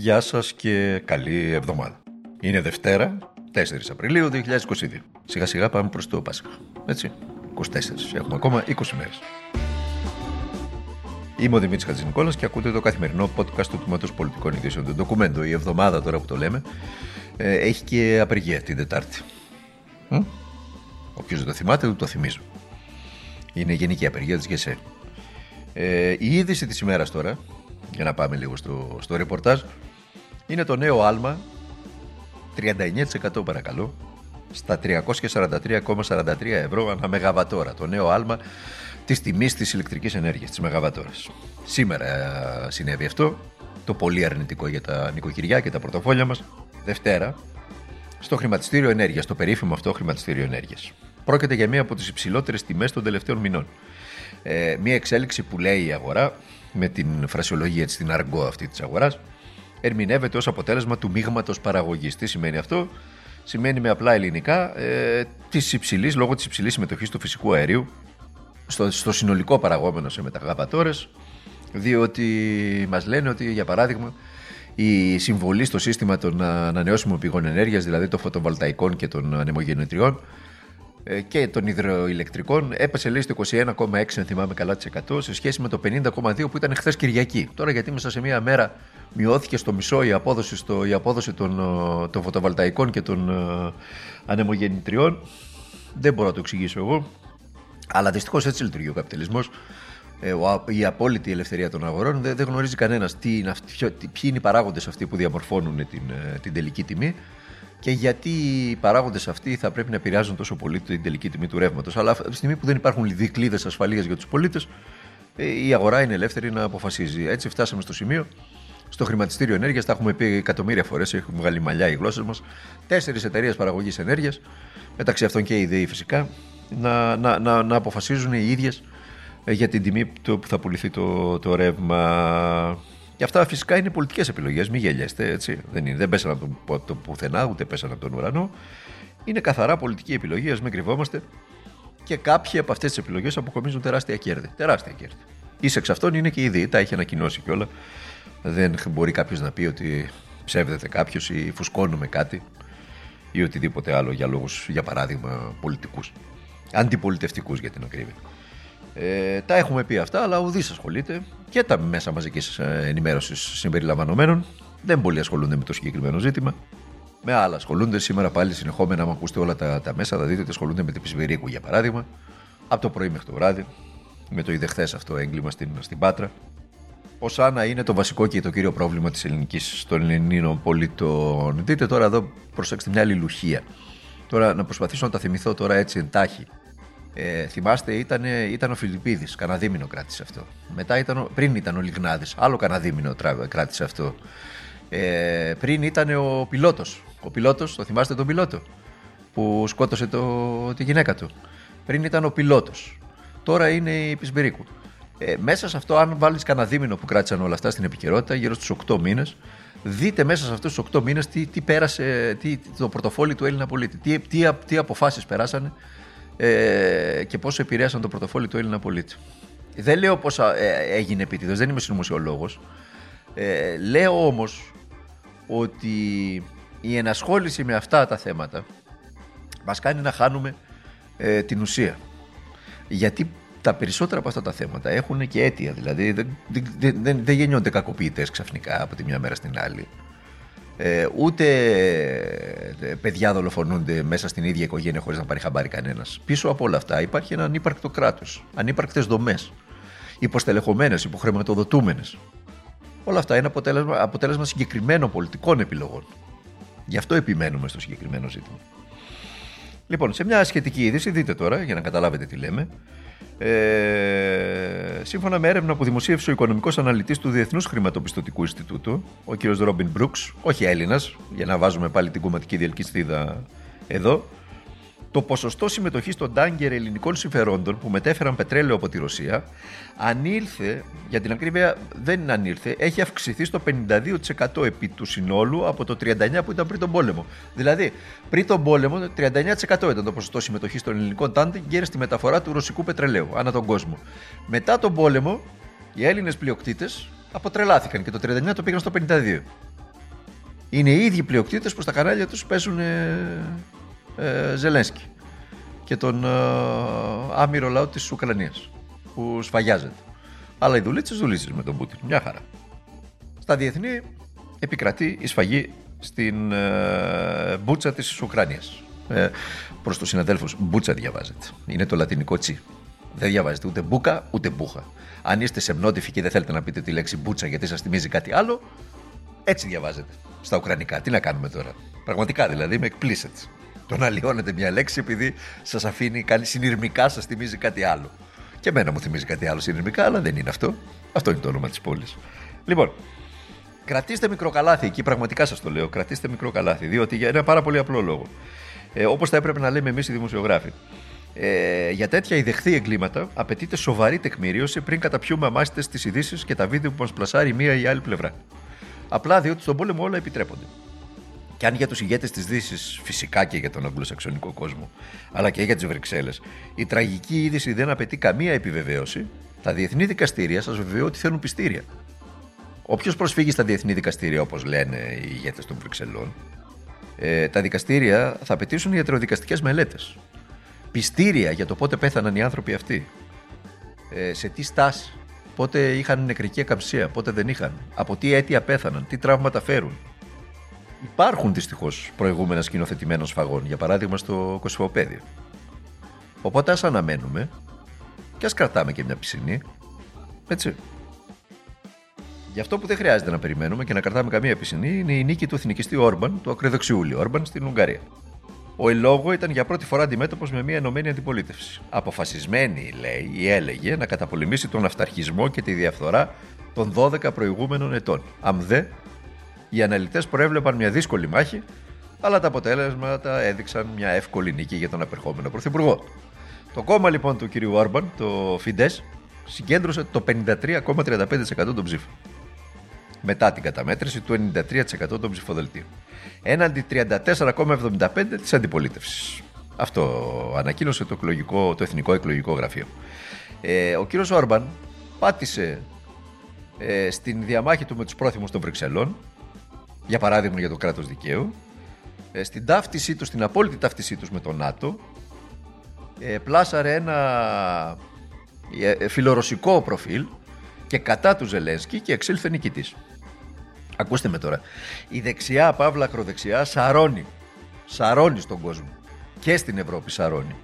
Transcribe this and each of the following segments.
Γεια σας και καλή εβδομάδα. Είναι Δευτέρα, 4 Απριλίου 2022. Σιγά σιγά πάμε προς το Πάσχα. Έτσι, 24. Έχουμε ακόμα 20 μέρες. Είμαι ο Δημήτρης Χατζηνικόλας και ακούτε το καθημερινό podcast του Τμήματος Πολιτικών Ειδήσεων του Ντοκουμέντο. Η εβδομάδα τώρα που το λέμε ε, έχει και απεργία την Τετάρτη. Όποιος δεν το θυμάται, του το θυμίζω. Είναι γενική απεργία της ΓΕΣΕ. Ε, η είδηση της ημέρας τώρα, για να πάμε λίγο στο, στο ρεπορτάζ, είναι το νέο άλμα 39% παρακαλώ στα 343,43 ευρώ ανά μεγαβατόρα. Το νέο άλμα της τιμής της ηλεκτρικής ενέργειας, της μεγαβατόρας. Σήμερα ε, συνέβη αυτό. Το πολύ αρνητικό για τα νοικοκυριά και τα πορτοφόλια μας. Δευτέρα, στο χρηματιστήριο ενέργειας, το περίφημο αυτό χρηματιστήριο ενέργειας. Πρόκειται για μία από τις υψηλότερες τιμές των τελευταίων μηνών. Ε, μία εξέλιξη που λέει η αγορά, με την φρασιολογία της, την αργό αυτή της αγοράς, ερμηνεύεται ως αποτέλεσμα του μείγματος παραγωγής. Τι σημαίνει αυτό, Σημαίνει με απλά ελληνικά ε, της υψηλής, λόγω της υψηλής συμμετοχής του φυσικού αερίου στο, στο συνολικό παραγόμενο σε μεταγαπατόρε, διότι μας λένε ότι για παράδειγμα η συμβολή στο σύστημα των ανανεώσιμων πηγών ενέργειας, δηλαδή των φωτοβολταϊκών και των ανεμογεννητριών, ε, και των υδροηλεκτρικών έπεσε λέει στο 21,6 αν θυμάμαι καλά της 100 σε σχέση με το 50,2 που ήταν χθες Κυριακή. Τώρα γιατί μέσα σε μία μέρα μειώθηκε στο μισό η απόδοση, στο, η απόδοση των, ε, των φωτοβολταϊκών και των uh, ανεμογεννητριών δεν μπορώ να το εξηγήσω εγώ. Αλλά δυστυχώς έτσι λειτουργεί ο καπιταλισμός. η απόλυτη ελευθερία των αγορών δεν, δεν γνωρίζει κανένας ποιοι είναι οι παράγοντες αυτοί που διαμορφώνουν την, την τελική τιμή και γιατί οι παράγοντες αυτοί θα πρέπει να επηρεάζουν τόσο πολύ την τελική τιμή του ρεύματος. Αλλά από τη στιγμή που δεν υπάρχουν δικλείδε ασφαλείας για τους πολίτες, ε, η αγορά είναι ελεύθερη να αποφασίζει. Έτσι, φτάσαμε στο σημείο, στο χρηματιστήριο ενέργειας, τα έχουμε πει εκατομμύρια φορές, έχουμε βγάλει μαλλιά οι γλώσσε μας. Τέσσερις εταιρείες παραγωγής ενέργειας, μεταξύ αυτών και η ΔΕΗ φυσικά, να, να, να, να αποφασίζουν οι ίδιες για την τιμή που θα πουληθεί το, το ρεύμα. Και αυτά φυσικά είναι πολιτικές επιλογές, μην γελιέστε. Έτσι. Δεν, είναι, δεν πέσανε από το, το πουθενά, ούτε πέσανε από τον ουρανό. Είναι καθαρά πολιτική επιλογή, ας μην κρυβόμαστε. Και κάποιοι από αυτές τις επιλογές αποκομίζουν τεράστια κέρδη. Τεράστια κέρδη. Ίσα εξ αυτών είναι και η ΔΗ, τα έχει ανακοινώσει κιόλα. Δεν μπορεί κάποιος να πει ότι ψεύδεται κάποιος ή φουσκώνουμε κάτι ή οτιδήποτε άλλο για λόγους, για παράδειγμα, πολιτικούς. Αντιπολιτευτικούς για την ακρίβεια. Ε, τα έχουμε πει αυτά, αλλά ουδή ασχολείται και τα μέσα μαζικής ε, ενημέρωσης συμπεριλαμβανομένων δεν πολύ ασχολούνται με το συγκεκριμένο ζήτημα. Με άλλα ασχολούνται σήμερα πάλι συνεχόμενα. Αν ακούσετε όλα τα, τα μέσα, θα δείτε ότι ασχολούνται με την Πισβηρίκου για παράδειγμα, από το πρωί μέχρι το βράδυ, με το ιδεχθέ αυτό έγκλημα στην, στην Πάτρα. Ω να είναι το βασικό και το κύριο πρόβλημα της ελληνικής των Ελληνίνων πολιτών. Δείτε τώρα εδώ, προσέξτε μια αλληλουχία. Τώρα να προσπαθήσω να τα θυμηθώ τώρα έτσι εντάχει. Ε, θυμάστε, ήταν, ήταν ο Φιλιππίδης, καναδίμηνο κράτησε αυτό. Μετά ήταν, πριν ήταν ο Λιγνάδης, άλλο καναδίμηνο κράτησε αυτό. Ε, πριν ήταν ο πιλότος. Ο πιλότος, το θυμάστε τον πιλότο που σκότωσε το, τη γυναίκα του. Πριν ήταν ο πιλότος. Τώρα είναι η Πισμπυρίκου. Ε, μέσα σε αυτό, αν βάλεις κανένα δίμηνο που κράτησαν όλα αυτά στην επικαιρότητα, γύρω στους 8 μήνες, δείτε μέσα σε αυτούς τους 8 μήνες τι, τι πέρασε τι, το πορτοφόλι του Έλληνα πολίτη. Τι, τι, τι αποφάσεις περάσανε ε, και πόσο επηρέασαν το πορτοφόλι του Έλληνα πολίτη. Δεν λέω πώ ε, έγινε επίτηδες, δεν είμαι συνωμοσιολόγος. Ε, λέω όμως ότι η ενασχόληση με αυτά τα θέματα μας κάνει να χάνουμε ε, την ουσία. Γιατί τα περισσότερα από αυτά τα θέματα έχουν και αίτια. Δηλαδή δεν, δεν, δεν, δεν γεννιόνται κακοποιητές ξαφνικά από τη μια μέρα στην άλλη. Ε, ούτε ε, παιδιά δολοφονούνται μέσα στην ίδια οικογένεια χωρίς να πάρει χαμπάρι κανένας. Πίσω από όλα αυτά υπάρχει ένα ανύπαρκτο κράτος, ανύπαρκτες δομές, υποστελεχωμένες, υποχρηματοδοτούμενες. Όλα αυτά είναι αποτέλεσμα, αποτέλεσμα συγκεκριμένων πολιτικών επιλογών. Γι' αυτό επιμένουμε στο συγκεκριμένο ζήτημα. Λοιπόν, σε μια σχετική είδηση, δείτε τώρα για να καταλάβετε τι λέμε. Ε, σύμφωνα με έρευνα που δημοσίευσε ο οικονομικός αναλυτής του Διεθνούς Χρηματοπιστωτικού Ινστιτούτου, ο κ. Ρόμπιν Μπρούξ, όχι Έλληνας, για να βάζουμε πάλι την κομματική διελκυστίδα εδώ, το ποσοστό συμμετοχής των τάγκερ ελληνικών συμφερόντων που μετέφεραν πετρέλαιο από τη Ρωσία ανήλθε, για την ακρίβεια δεν ανήλθε, έχει αυξηθεί στο 52% επί του συνόλου από το 39% που ήταν πριν τον πόλεμο. Δηλαδή, πριν τον πόλεμο, 39% ήταν το ποσοστό συμμετοχής των ελληνικών τάγκερ στη μεταφορά του ρωσικού πετρελαίου ανά τον κόσμο. Μετά τον πόλεμο, οι Έλληνες πλειοκτήτες αποτρελάθηκαν και το 39% το πήγαν στο 52%. είναι οι ίδιοι πλειοκτήτες που στα κανάλια τους παίζουν ε, ε, Ζελένσκι και τον ε, άμυρο λαό της Ουκρανίας που σφαγιάζεται. Αλλά οι δουλίτσες δουλίτσε με τον Πούτιν. Μια χαρά. Στα διεθνή επικρατεί η σφαγή στην ε, μπούτσα της Ουκρανίας. Ε, προς τους συναδέλφους, μπούτσα διαβάζεται. Είναι το λατινικό τσι. Δεν διαβάζετε ούτε μπούκα ούτε μπούχα. Αν είστε σεμνότυφοι και δεν θέλετε να πείτε τη λέξη μπούτσα γιατί σας θυμίζει κάτι άλλο, έτσι διαβάζετε. Στα ουκρανικά. Τι να κάνουμε τώρα; Πραγματικά δηλαδή με εκπλήσετε. Το να λιώνετε μια λέξη επειδή σας αφήνει, κάνει συνειρμικά, σας θυμίζει κάτι άλλο. Και εμένα μου θυμίζει κάτι άλλο συνειρμικά, αλλά δεν είναι αυτό. Αυτό είναι το όνομα της πόλης. Λοιπόν, κρατήστε μικρό καλάθι εκεί, πραγματικά σας το λέω. Κρατήστε μικρό καλάθι, διότι για ένα πάρα πολύ απλό λόγο. Ε, Όπως θα έπρεπε να λέμε εμείς οι δημοσιογράφοι. Ε, για τέτοια ιδεχθή εγκλήματα απαιτείται σοβαρή τεκμηρίωση πριν καταπιούμε αμάσιτε τις ειδήσεις και τα βίντεο που μας πλασάρει η μία ή η άλλη πλευρά. Απλά διότι στον πόλεμο όλα επιτρέπονται. Και αν για τους ηγέτες της Δύσης, φυσικά και για τον αγγλοσαξονικό κόσμο, αλλά και για τις Βρυξέλλες, η τραγική είδηση δεν απαιτεί καμία επιβεβαίωση, τα διεθνή δικαστήρια σας βεβαιώ ότι θέλουν πιστήρια. Όποιος προσφύγει στα διεθνή δικαστήρια, όπως λένε οι ηγέτες των Βρυξελών, ε, τα δικαστήρια θα απαιτήσουν ιατροδικαστικές μελέτες. Πιστήρια για το πότε πέθαναν οι άνθρωποι αυτοί. Ε, σε τι στάση. Πότε είχαν νεκρική ακαμψία, πότε δεν είχαν. Από τι αίτια πέθαναν, τι τραύματα φέρουν. Υπάρχουν δυστυχώς προηγούμενα σκηνοθετημένων σφαγών, για παράδειγμα στο Κωσυφοπαίδιο. Οπότε ας αναμένουμε και ας κρατάμε και μια πισινή. Έτσι. Γι' αυτό που δεν χρειάζεται να περιμένουμε και να κρατάμε καμία πισινή είναι η νίκη του εθνικιστή Όρμπαν, του ακροδεξιούλη Όρμπαν στην Ουγγαρία. Ο Ελόγο ήταν για πρώτη φορά αντιμέτωπος με μια ενωμένη αντιπολίτευση. Αποφασισμένη, λέει, ή έλεγε, να καταπολεμήσει τον αυταρχισμό και τη διαφθορά των 12 προηγούμενων ετών. Αμδέ, οι αναλυτές προέβλεπαν μια δύσκολη μάχη, αλλά τα αποτέλεσματα έδειξαν μια εύκολη νίκη για τον απερχόμενο πρωθυπουργό. Το κόμμα λοιπόν του κ. Όρμπαν, το Φιντέ, συγκέντρωσε το 53,35% των ψήφων. Μετά την καταμέτρηση του 93% των ψηφοδελτίων. Έναντι 34,75% της αντιπολίτευσης. Αυτό ανακοίνωσε το, εκλογικό, το Εθνικό Εκλογικό Γραφείο. Ε, ο κύριος Όρμπαν πάτησε ε, στην διαμάχη του με τους πρόθυμους των Βρυξελών για παράδειγμα για το κράτος δικαίου, ε, στην ταύτισή τους, στην απόλυτη ταύτισή τους με τον ΝΑΤΟ, ε, πλάσαρε ένα ε, φιλορωσικό προφίλ και κατά του Ζελένσκι και εξήλθε νικητής. Ακούστε με τώρα. Η δεξιά, παύλα ακροδεξιά, σαρώνει. Σαρώνει στον κόσμο. Και στην Ευρώπη σαρώνει.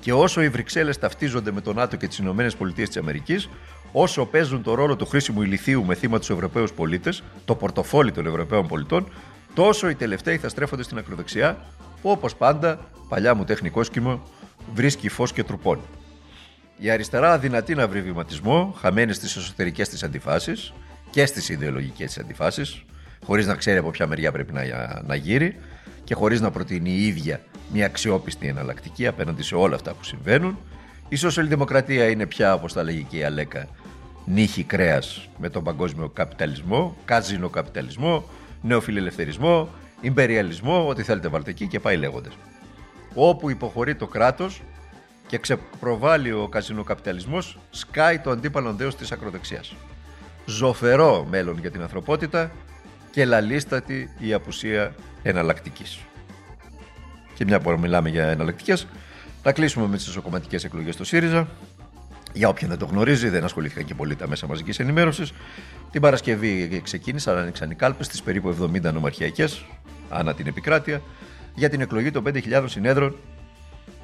Και όσο οι Βρυξέλλες ταυτίζονται με τον ΝΑΤΟ και τις Ηνωμένες Πολιτείες της Αμερικής, όσο παίζουν το ρόλο του χρήσιμου ηλιθίου με θύμα τους Ευρωπαίους πολίτες, το πορτοφόλι των Ευρωπαίων πολιτών, τόσο οι τελευταίοι θα στρέφονται στην ακροδεξιά, που όπως πάντα, παλιά μου τεχνικό σκήμο, βρίσκει φως και τρουπών. Η αριστερά αδυνατεί να βρει βηματισμό, χαμένη στις εσωτερικές της αντιφάσεις και στις ιδεολογικές της αντιφάσεις, χωρίς να ξέρει από ποια μεριά πρέπει να, να γύρει και χωρίς να προτείνει η ίδια μια αξιόπιστη εναλλακτική απέναντι σε όλα αυτά που συμβαίνουν. Η σοσιαλδημοκρατία είναι πια, όπως τα λέγει και η Αλέκα, νύχη κρέας με τον παγκόσμιο καπιταλισμό, κάζινο καπιταλισμό, νεοφιλελευθερισμό, ιμπεριαλισμό, ό,τι θέλετε βάλτε εκεί και πάει λέγοντας. Όπου υποχωρεί το κράτος και ξεπροβάλλει ο καπιταλισμός, σκάει το αντίπαλον δέος της ακροδεξιάς. Ζωφερό μέλλον για την ανθρωπότητα και λαλίστατη η απουσία εναλλακτικής. Και μια που μιλάμε για εναλλακτικές, θα κλείσουμε με τις εσωκομματικέ εκλογές στο ΣΥΡΙΖΑ. Για όποιον δεν το γνωρίζει, δεν ασχολήθηκαν και πολύ τα μέσα μαζικής ενημέρωσης. Την Παρασκευή ξεκίνησαν, άνοιξαν οι κάλπες στι περίπου 70 νομαρχιακές, ανά την επικράτεια, για την εκλογή των 5.000 συνέδρων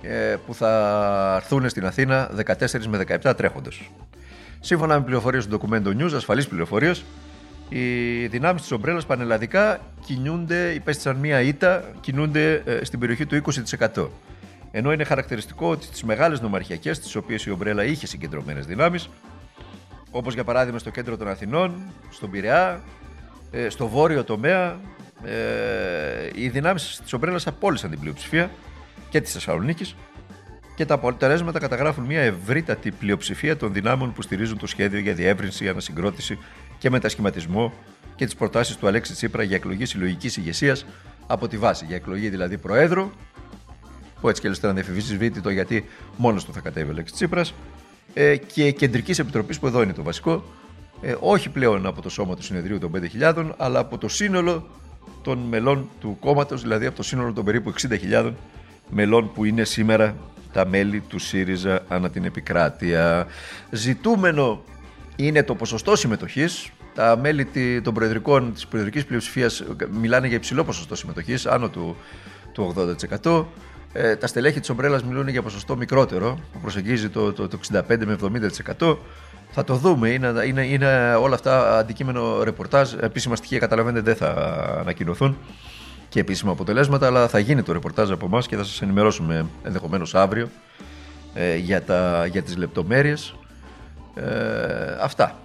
ε, που θα έρθουν στην Αθήνα 14 με 17 τρέχοντες. Σύμφωνα με πληροφορίες του Documento News, ασφαλείς πληροφορίες, οι δυνάμεις της ομπρέλας πανελλαδικά κινούνται, υπέστησαν μία ήττα, κινούνται ε, στην περιοχή του 20%. Ενώ είναι χαρακτηριστικό ότι στις μεγάλες νομαρχιακές, τι οποίες η Ομπρέλα είχε συγκεντρωμένες δυνάμεις, όπως για παράδειγμα στο κέντρο των Αθηνών, στον Πειραιά, ε, στο βόρειο τομέα, ε, οι δυνάμεις της Ομπρέλας απόλυσαν την πλειοψηφία και της Θεσσαλονίκης και τα αποτελέσματα καταγράφουν μια ευρύτατη πλειοψηφία των δυνάμεων που στηρίζουν το σχέδιο για διεύρυνση, ανασυγκρότηση και μετασχηματισμό και τις προτάσεις του Αλέξη Τσίπρα για εκλογή συλλογικής ηγεσίας από τη βάση. Για εκλογή δηλαδή Προέδρου, που έτσι και να δεν το γιατί μόνος του θα κατέβει ο Λέξης Τσίπρας. Ε, και κεντρική επιτροπή, που εδώ είναι το βασικό, ε, όχι πλέον από το σώμα του συνεδρίου των 5.000, αλλά από το σύνολο των μελών του κόμματος, δηλαδή από το σύνολο των περίπου 60.000 μελών που είναι σήμερα τα μέλη του ΣΥΡΙΖΑ ανά την επικράτεια. Ζητούμενο είναι το ποσοστό συμμετοχής. Τα μέλη των προεδρικών, της προεδρικής πλειοψηφίας μιλάνε για υψηλό ποσοστό συμμετοχής, άνω του, του 80%. Ε, τα στελέχη της ομπρέλας μιλούν για ποσοστό μικρότερο, που προσεγγίζει το, το, το 65 με 70%. Θα το δούμε. Είναι, είναι, είναι όλα αυτά αντικείμενο ρεπορτάζ. Επίσημα στοιχεία καταλαβαίνετε δεν θα ανακοινωθούν και επίσημα αποτελέσματα, αλλά θα γίνει το ρεπορτάζ από εμάς και θα σας ενημερώσουμε ενδεχομένως αύριο ε, για, τα, για τις λεπτομέρειες. Ε, αυτά.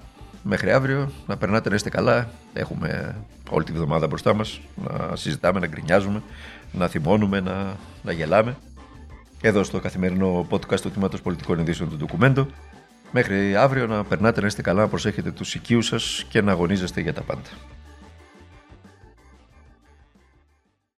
Μέχρι αύριο να περνάτε να είστε καλά. Έχουμε όλη τη βδομάδα μπροστά μας να συζητάμε, να γκρινιάζουμε, να θυμώνουμε, να, να γελάμε. Εδώ στο καθημερινό podcast του Τμήματος Πολιτικών Ειδήσεων του Ντοκουμέντο. Μέχρι αύριο να περνάτε να είστε καλά, να προσέχετε τους οικείους σας και να αγωνίζεστε για τα πάντα.